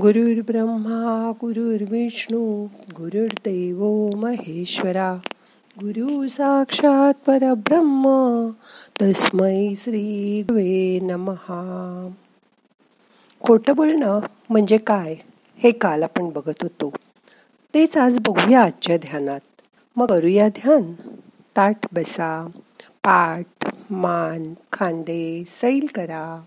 गुरुर्ब्रह्मा गुरुर्विष्णू गुरुर्देव महेश्वरा गुरु साक्षात परब्रह्म तस्मै श्री वे नमहा खोटं बोलणं म्हणजे काय? हे काल आपण बघत होतो. तेच आज बघूया आजच्या ध्यानात. मग करूया ध्यान. ताट बसा. पाठ मान खांदे सैल करा.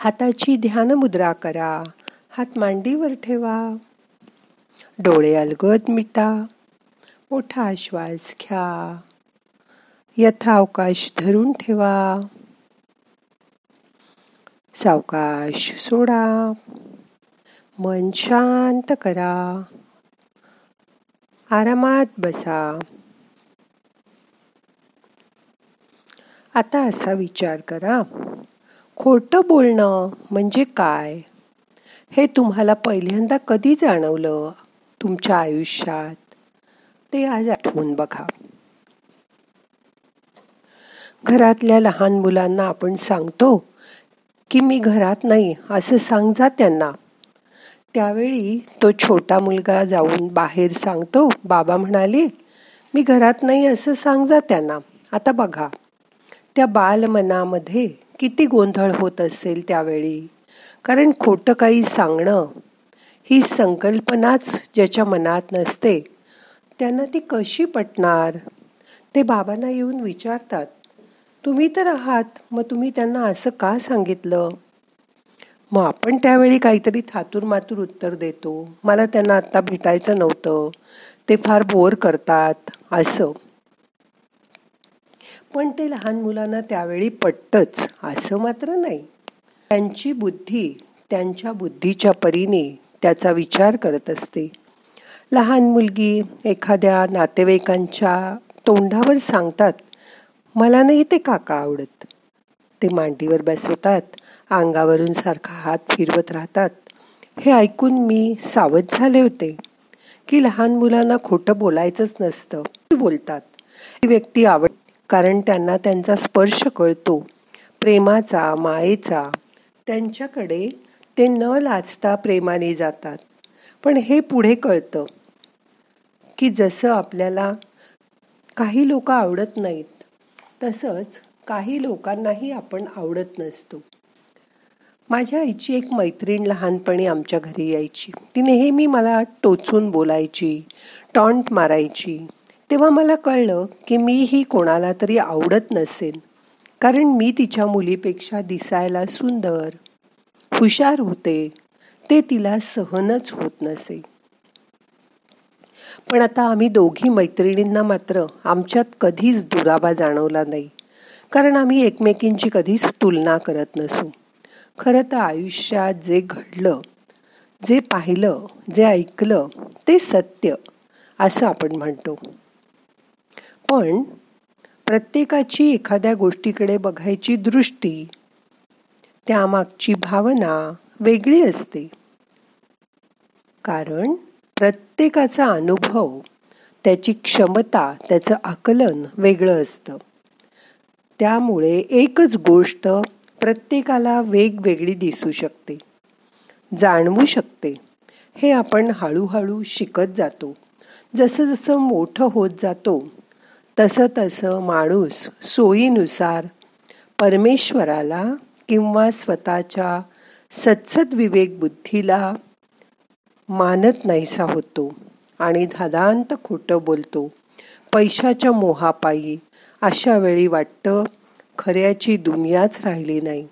हाताची ध्यान मुद्रा करा. हात मांडीवर ठेवा. डोळे अलगद मिटा. मोठा श्वास घ्या. यथावकाश धरून ठेवा. सावकाश सोडा. मन शांत करा. आरामात बसा. आता असा विचार करा. खोटं बोलणं म्हणजे काय? हे तुम्हाला पहिल्यांदा कधी जाणवलं तुमच्या आयुष्यात? ते आज आठवून बघा. घरातल्या लहान मुलांना आपण सांगतो की मी घरात नाही असं सांग जा त्यांना. त्यावेळी तो छोटा मुलगा जाऊन बाहेर सांगतो बाबा म्हणाले मी घरात नाही असं सांग जा त्यांना. आता बघा. त्या बालमनामध्ये किती गोंधळ होत असेल त्यावेळी? कारण खोटं काही सांगणं ही संकल्पनाच ज्याच्या मनात नसते. त्यांना ती कशी पटणार? ते बाबांना येऊन विचारतात तुम्ही तर आहात मग तुम्ही त्यांना असं का सांगितलं? मग आपण त्यावेळी काहीतरी थातूर मातूर उत्तर देतो. मला त्यांना आत्ता भेटायचं नव्हतं. ते फार बोर करतात. असं. पण ते लहान मुलांना त्यावेळी पटतच असं मात्र नाही. त्यांची बुद्धी त्यांच्या बुद्धीच्या परीने त्याचा विचार करत असते. लहान मुलगी एखाद्या नातेवाईकांच्या तोंडावर सांगतात मला नाही ते काका आवडत. ते मांडीवर बसवतात अंगावरून सारखा हात फिरवत राहतात. हे ऐकून मी सावध झाले होते की लहान मुलांना खोटं बोलायचंच नसतं. बोलतात. ही व्यक्ती आवड कारण त्यांना त्यांचा स्पर्श कळतो. प्रेमाचा मायेचा. त्यांच्याकडे ते न लाचता प्रेमाने जातात. पण हे पुढे कळतं की जसं आपल्याला काही लोक आवडत नाहीत तसंच काही लोकांनाही आपण आवडत नसतो. माझ्या आईची एक मैत्रीण लहानपणी आमच्या घरी यायची. ती नेहमी मला टोचून बोलायची टॉन्ट मारायची. तेव्हा मला कळलं की मी ही कोणाला तरी आवडत नसेन कारण मी तिच्या मुलीपेक्षा दिसायला सुंदर हुशार होते ते तिला सहनच होत नसे. पण आता आम्ही दोघी मैत्रिणींना मात्र आमच्यात कधीच दुराबा जाणवला नाही कारण आम्ही एकमेकींची कधीच तुलना करत नसू. खरं तर आयुष्यात जे घडलं जे पाहिलं जे ऐकलं ते सत्य असं आपण म्हणतो. पण प्रत्येकाची एखाद्या गोष्टीकडे बघायची दृष्टी त्यामागची भावना वेगळी असते. कारण प्रत्येकाचा अनुभव त्याची क्षमता त्याचं आकलन वेगळं असतं. त्यामुळे एकच गोष्ट प्रत्येकाला वेगवेगळी दिसू शकते. जाणवू शकते. हे आपण हळूहळू शिकत जातो. जसं जसं मोठं होत जातो तसं तसं माणूस सोयीनुसार परमेश्वराला किंवा स्वतःच्या सत्सद विवेक बुद्धीला मानत नाहीसा होतो आणि धादांत खोटं बोलतो. पैशाच्या मोहापायी अशा वेळी वाटतं खऱ्याची दुनियाच राहिली नाही.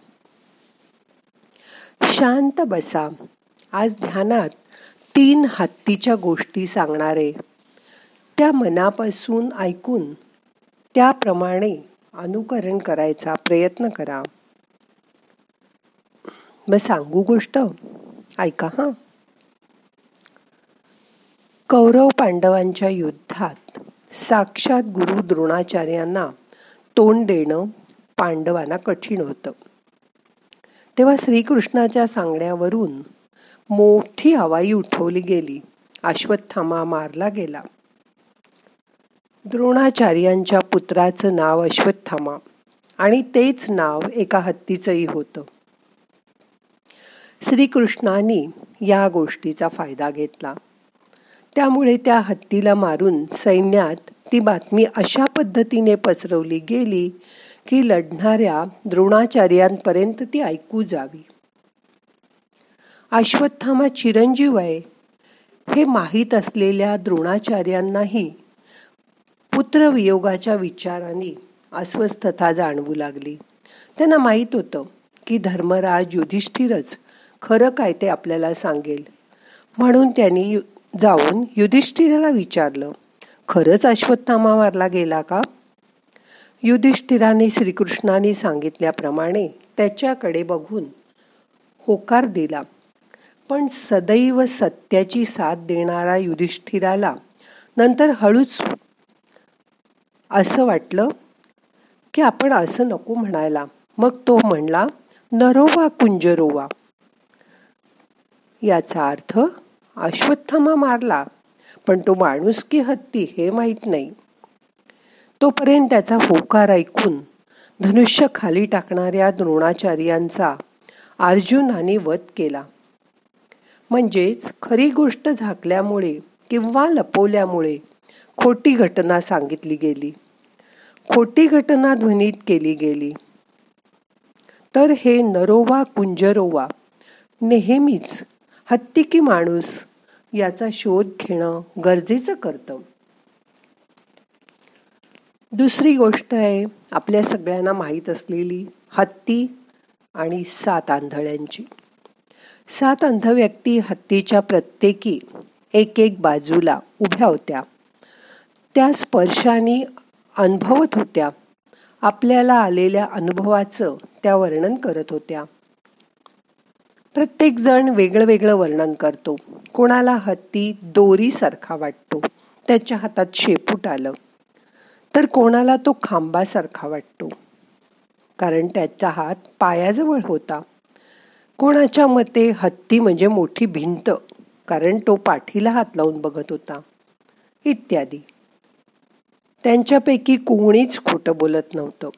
शांत बसा. आज ध्यानात तीन हत्तीच्या गोष्टी सांगणारे त्या मनापासून ऐकून त्याप्रमाणे अनुकरण करायचा प्रयत्न करा. मग सांगू गोष्ट? ऐका हा. कौरव पांडवांच्या युद्धात साक्षात गुरु द्रोणाचार्यांना तोंड देणं पांडवांना कठीण होतं. तेव्हा श्रीकृष्णाच्या सांगण्यावरून मोठी हवाई उठवली गेली. अश्वत्थामा मारला गेला. द्रोणाचार्यांच्या पुत्राचं नाव अश्वत्थामा आणि तेच नाव एका हत्तीचंही होतं. श्रीकृष्णाने या गोष्टीचा फायदा घेतला. त्यामुळे त्या हत्तीला मारून सैन्यात ती बातमी अशा पद्धतीने पसरवली गेली की लढणाऱ्या द्रोणाचार्यांपर्यंत ती ऐकू जावी. अश्वत्थामा चिरंजीव आहे. हे माहीत असलेल्या द्रोणाचार्यांनाही पुत्रवियोगाच्या विचाराने अस्वस्थता जाणवू लागली. त्यांना माहीत होतं की धर्मराज युधिष्ठिरच खरं काय ते आपल्याला सांगेल. म्हणून त्यांनी जाऊन युधिष्ठिराला विचारलं खरंच अश्वत्थामा मारला गेला का? युधिष्ठिराने श्रीकृष्णाने सांगितल्याप्रमाणे त्याच्याकडे बघून होकार दिला. पण सदैव सत्याची साथ देणारा युधिष्ठिराला नंतर हळूच असं वाटलं की आपण असं नको म्हणायला. मग तो म्हणला नरोवा कुंजरोवा. याचा अर्थ अश्वत्थामा मारला पण तो माणूस की हत्ती हे माहीत नाही. तोपर्यंत त्याचा होकार ऐकून धनुष्य खाली टाकणाऱ्या द्रोणाचार्यांचा अर्जुनाने वध केला. म्हणजेच खरी गोष्ट झाकल्यामुळे किंवा लपवल्यामुळे खोटी घटना सांगितली गेली. खोटी घटना ध्वनीत केली गेली. तर हे नरोवा कुंजरोवा नेहमीच हत्ती की माणूस याचा शोध घेणं गरजेचं करतं दुसरी गोष्ट आहे आपल्या सगळ्यांना माहीत असलेली हत्ती आणि सात आंधळ्यांची. सात अंध व्यक्ती हत्तीच्या प्रत्येकी एक एक बाजूला उभ्या होत्या. त्या स्पर्शाने अनुभवत होत्या. आपल्याला आलेल्या अनुभवाचं त्या वर्णन करत होत्या. प्रत्येक जण वेगळं वेगळं वर्णन करतो. कोणाला हत्ती दोरीसारखा वाटतो. त्याच्या हातात शेपूट आलं. तर कोणाला तो खांबासारखा वाटतो. कारण त्याचा हात पायाजवळ होता. कोणाच्या मते हत्ती म्हणजे मोठी भिंत. कारण तो पाठीला हात लावून बघत होता. इत्यादी. त्यांच्यापैकी कोणीच खोटं बोलत नव्हतं.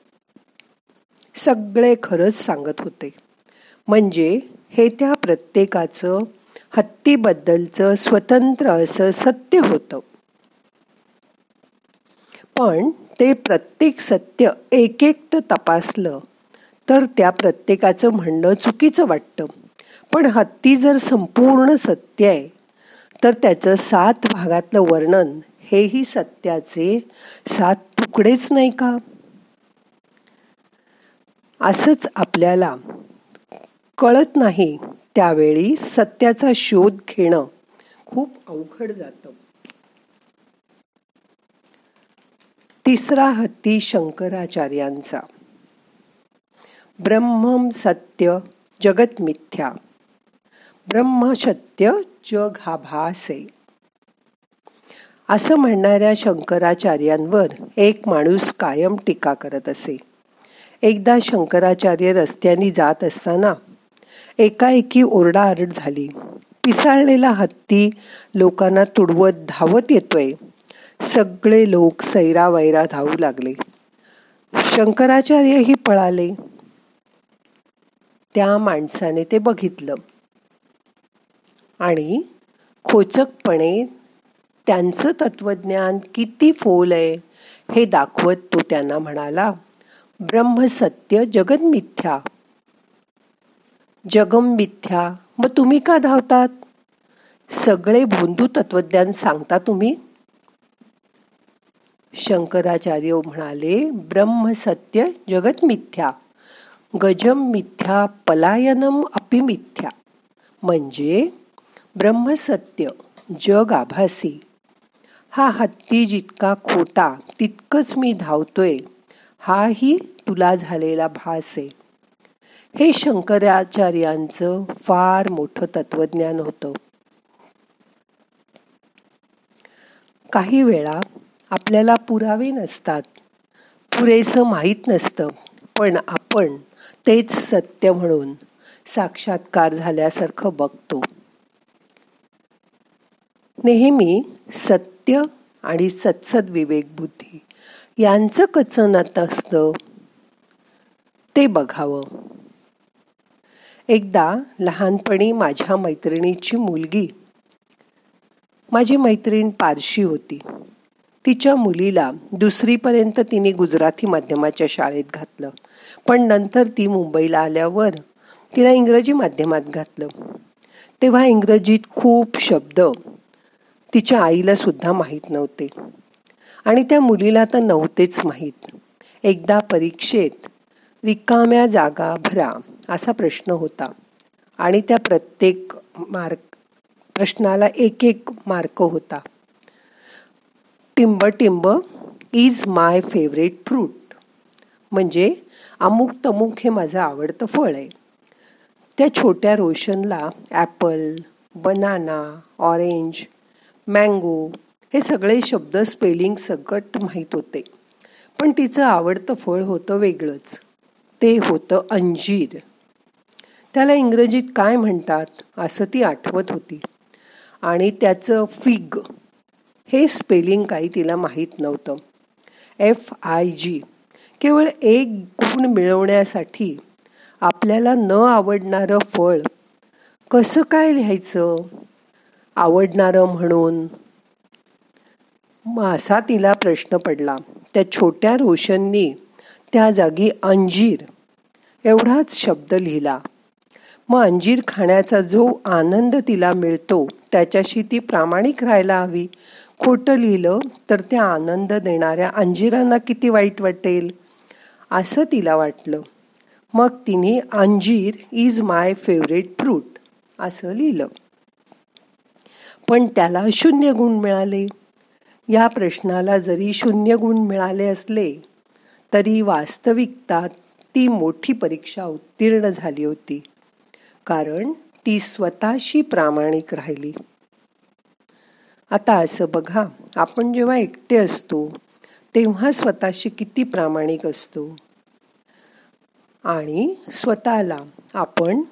सगळे खरंच सांगत होते. म्हणजे हे त्या प्रत्येकाचं हत्तीबद्दलचं स्वतंत्र असं सत्य होतं. पण ते प्रत्येक सत्य एक एकटं तपासलं तर त्या प्रत्येकाचं म्हणणं चुकीचं वाटतं. पण हत्ती जर संपूर्ण सत्य आहे तर त्याचं सात भागातलं वर्णन हेही सत्याचे सात तुकडेच नाही का? असंच आपल्याला कळत नाही त्यावेळी सत्याचा शोध घेणं खूप अवघड जातं. तिसरा हत्ती शंकराचार्यांचा. ब्रह्म सत्य जगत मिथ्या. ब्रह्म सत्य जग हा भास आहे. असं म्हणणाऱ्या शंकराचार्यांवर एक माणूस कायम टीका करत असे. एकदा शंकराचार्य रस्त्याने जात असताना एकाएकी ओरडाआरड झाली. पिसाळलेला हत्ती लोकांना तुडवत धावत येतोय. सगळे लोक सैरा वैरा धावू लागले. शंकराचार्यही पळाले. त्या माणसाने ते बघितलं. आणि खोचकपणे त्यांचं तत्वज्ञान किती फोल आहे हे दाखवत तो त्यांना म्हणाला ब्रह्मसत्य जगन मिथ्या. जगम मिथ्या मग तुम्ही का धावतात? सगळे भोंदू तत्वज्ञान सांगता तुम्ही? शंकराचार्य म्हणाले ब्रह्म सत्य जगत मिथ्या. गजम मिथ्या पलायनम अपि मिथ्या. म्हणजे ब्रह्मसत्य जग आभासी. हा हत्ती जितका खोटा तितकंच मी धावतोय. हाही तुला झालेला भास आहे. हे शंकराचार्यांचं फार मोठं तत्वज्ञान होतं. काही वेळा आपल्याला पुरावे नसतात. पुरेसं माहीत नसतं. पण आपण तेच सत्य म्हणून साक्षात्कार झाल्यासारखं बघतो. नेहमी सत्य आणि सत्सद विवेक बुद्धी यांचं कचनत असतं. ते बघावं. एकदा लहानपणी माझ्या मैत्रिणीची मुलगी माझी मैत्रीण पारशी होती. तिच्या मुलीला दुसरीपर्यंत तिने गुजराती माध्यमाच्या शाळेत घातलं. पण नंतर ती मुंबईला आल्यावर तिला इंग्रजी माध्यमात घातलं. तेव्हा इंग्रजीत खूप शब्द तिच्या आईला सुद्धा माहीत नव्हते. आणि त्या मुलीला तर नव्हतेच माहीत. एकदा परीक्षेत रिकाम्या जागा भरा असा प्रश्न होता. आणि त्या प्रत्येक मार्क प्रश्नाला एक एक मार्क होता. टिंब टिंब इज माय फेवरेट फ्रूट म्हणजे अमुक तमुक हे माझं आवडतं फळ आहे. त्या छोट्या रोशनला ॲपल बनाना ऑरेंज मँगो हे सगळे शब्द स्पेलिंग सकट माहीत होते. पण तिचं आवडतं फळ होतं वेगळंच. ते होतं अंजीर. त्याला इंग्रजीत काय म्हणतात असं ती आठवत होती. आणि त्याचं फिग हे स्पेलिंग काही तिला माहीत नव्हतं. एफ आय जी केवळ एक गुण मिळवण्यासाठी आपल्याला न आवडणारं फळ कसं काय लिहायचं? आवडणारं म्हणून. असा तिला प्रश्न पडला. त्या छोट्या रोशननी त्या जागी अंजीर एवढाच शब्द लिहिला. मग अंजीर खाण्याचा जो आनंद तिला मिळतो त्याच्याशी ती प्रामाणिक राहायला हवी. खोटं लिहिलं तर त्या आनंद देणाऱ्या अंजिरांना किती वाईट वाटेल? असं तिला वाटलं. मग तिने अंजीर इज माय फेवरेट फ्रूट असं लिहिलं. पण त्याला शून्य गुण मिळाले. या प्रश्नाला जरी शून्य गुण मिळाले असले तरी वास्तविकतात ती मोठी परीक्षा उत्तीर्ण झाली होती. कारण ती स्वतःशी प्रामाणिक राहिली. आता असं बघा आपण जेव्हा एकटे असतो तेव्हा स्वतःशी किती प्रामाणिक असतो? आणि स्वतःला आपण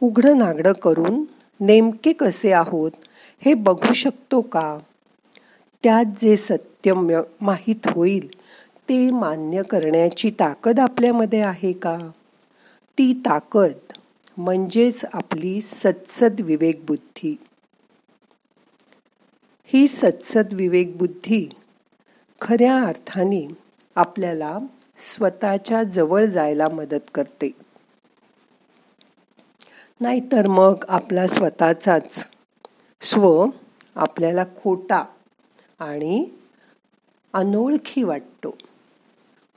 उघडं नागडं करून नेमके कसे आहोत हे बघू शकतो का? त्यात जे सत्य माहीत होईल ते मान्य करण्याची ताकद आपल्यामध्ये आहे का? ती ताकद म्हणजेच आपली सत्सद विवेकबुद्धी ही सत्सद विवेकबुद्धी खऱ्या अर्थाने आपल्याला स्वतःच्या जवळ जायला मदत करते. नाहीतर मग आपला स्वतःचाच स्व आपल्याला खोटा आणि अनोळखी वाटतो.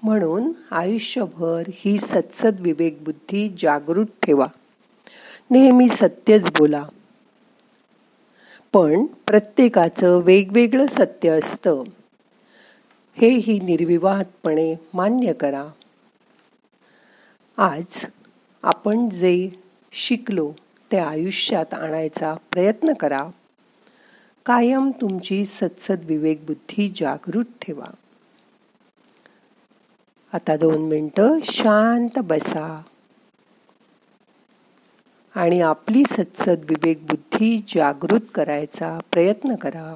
म्हणून आयुष्यभर ही सत्सद विवेक बुद्धी जागृत ठेवा. नेहमी सत्यच बोला. पण प्रत्येकाचं वेगवेगळं सत्य असतं. हेही निर्विवादपणे मान्य करा. आज आपण जे शिकलो ते आयुष्यात आणायचा प्रयत्न करा. कायम तुमची सत्सद विवेक बुद्धी जागृत ठेवा. आता दोन मिनटं शांत बसा. आणि आपली सत्सद विवेक बुद्धी जागृत करायचा प्रयत्न करा.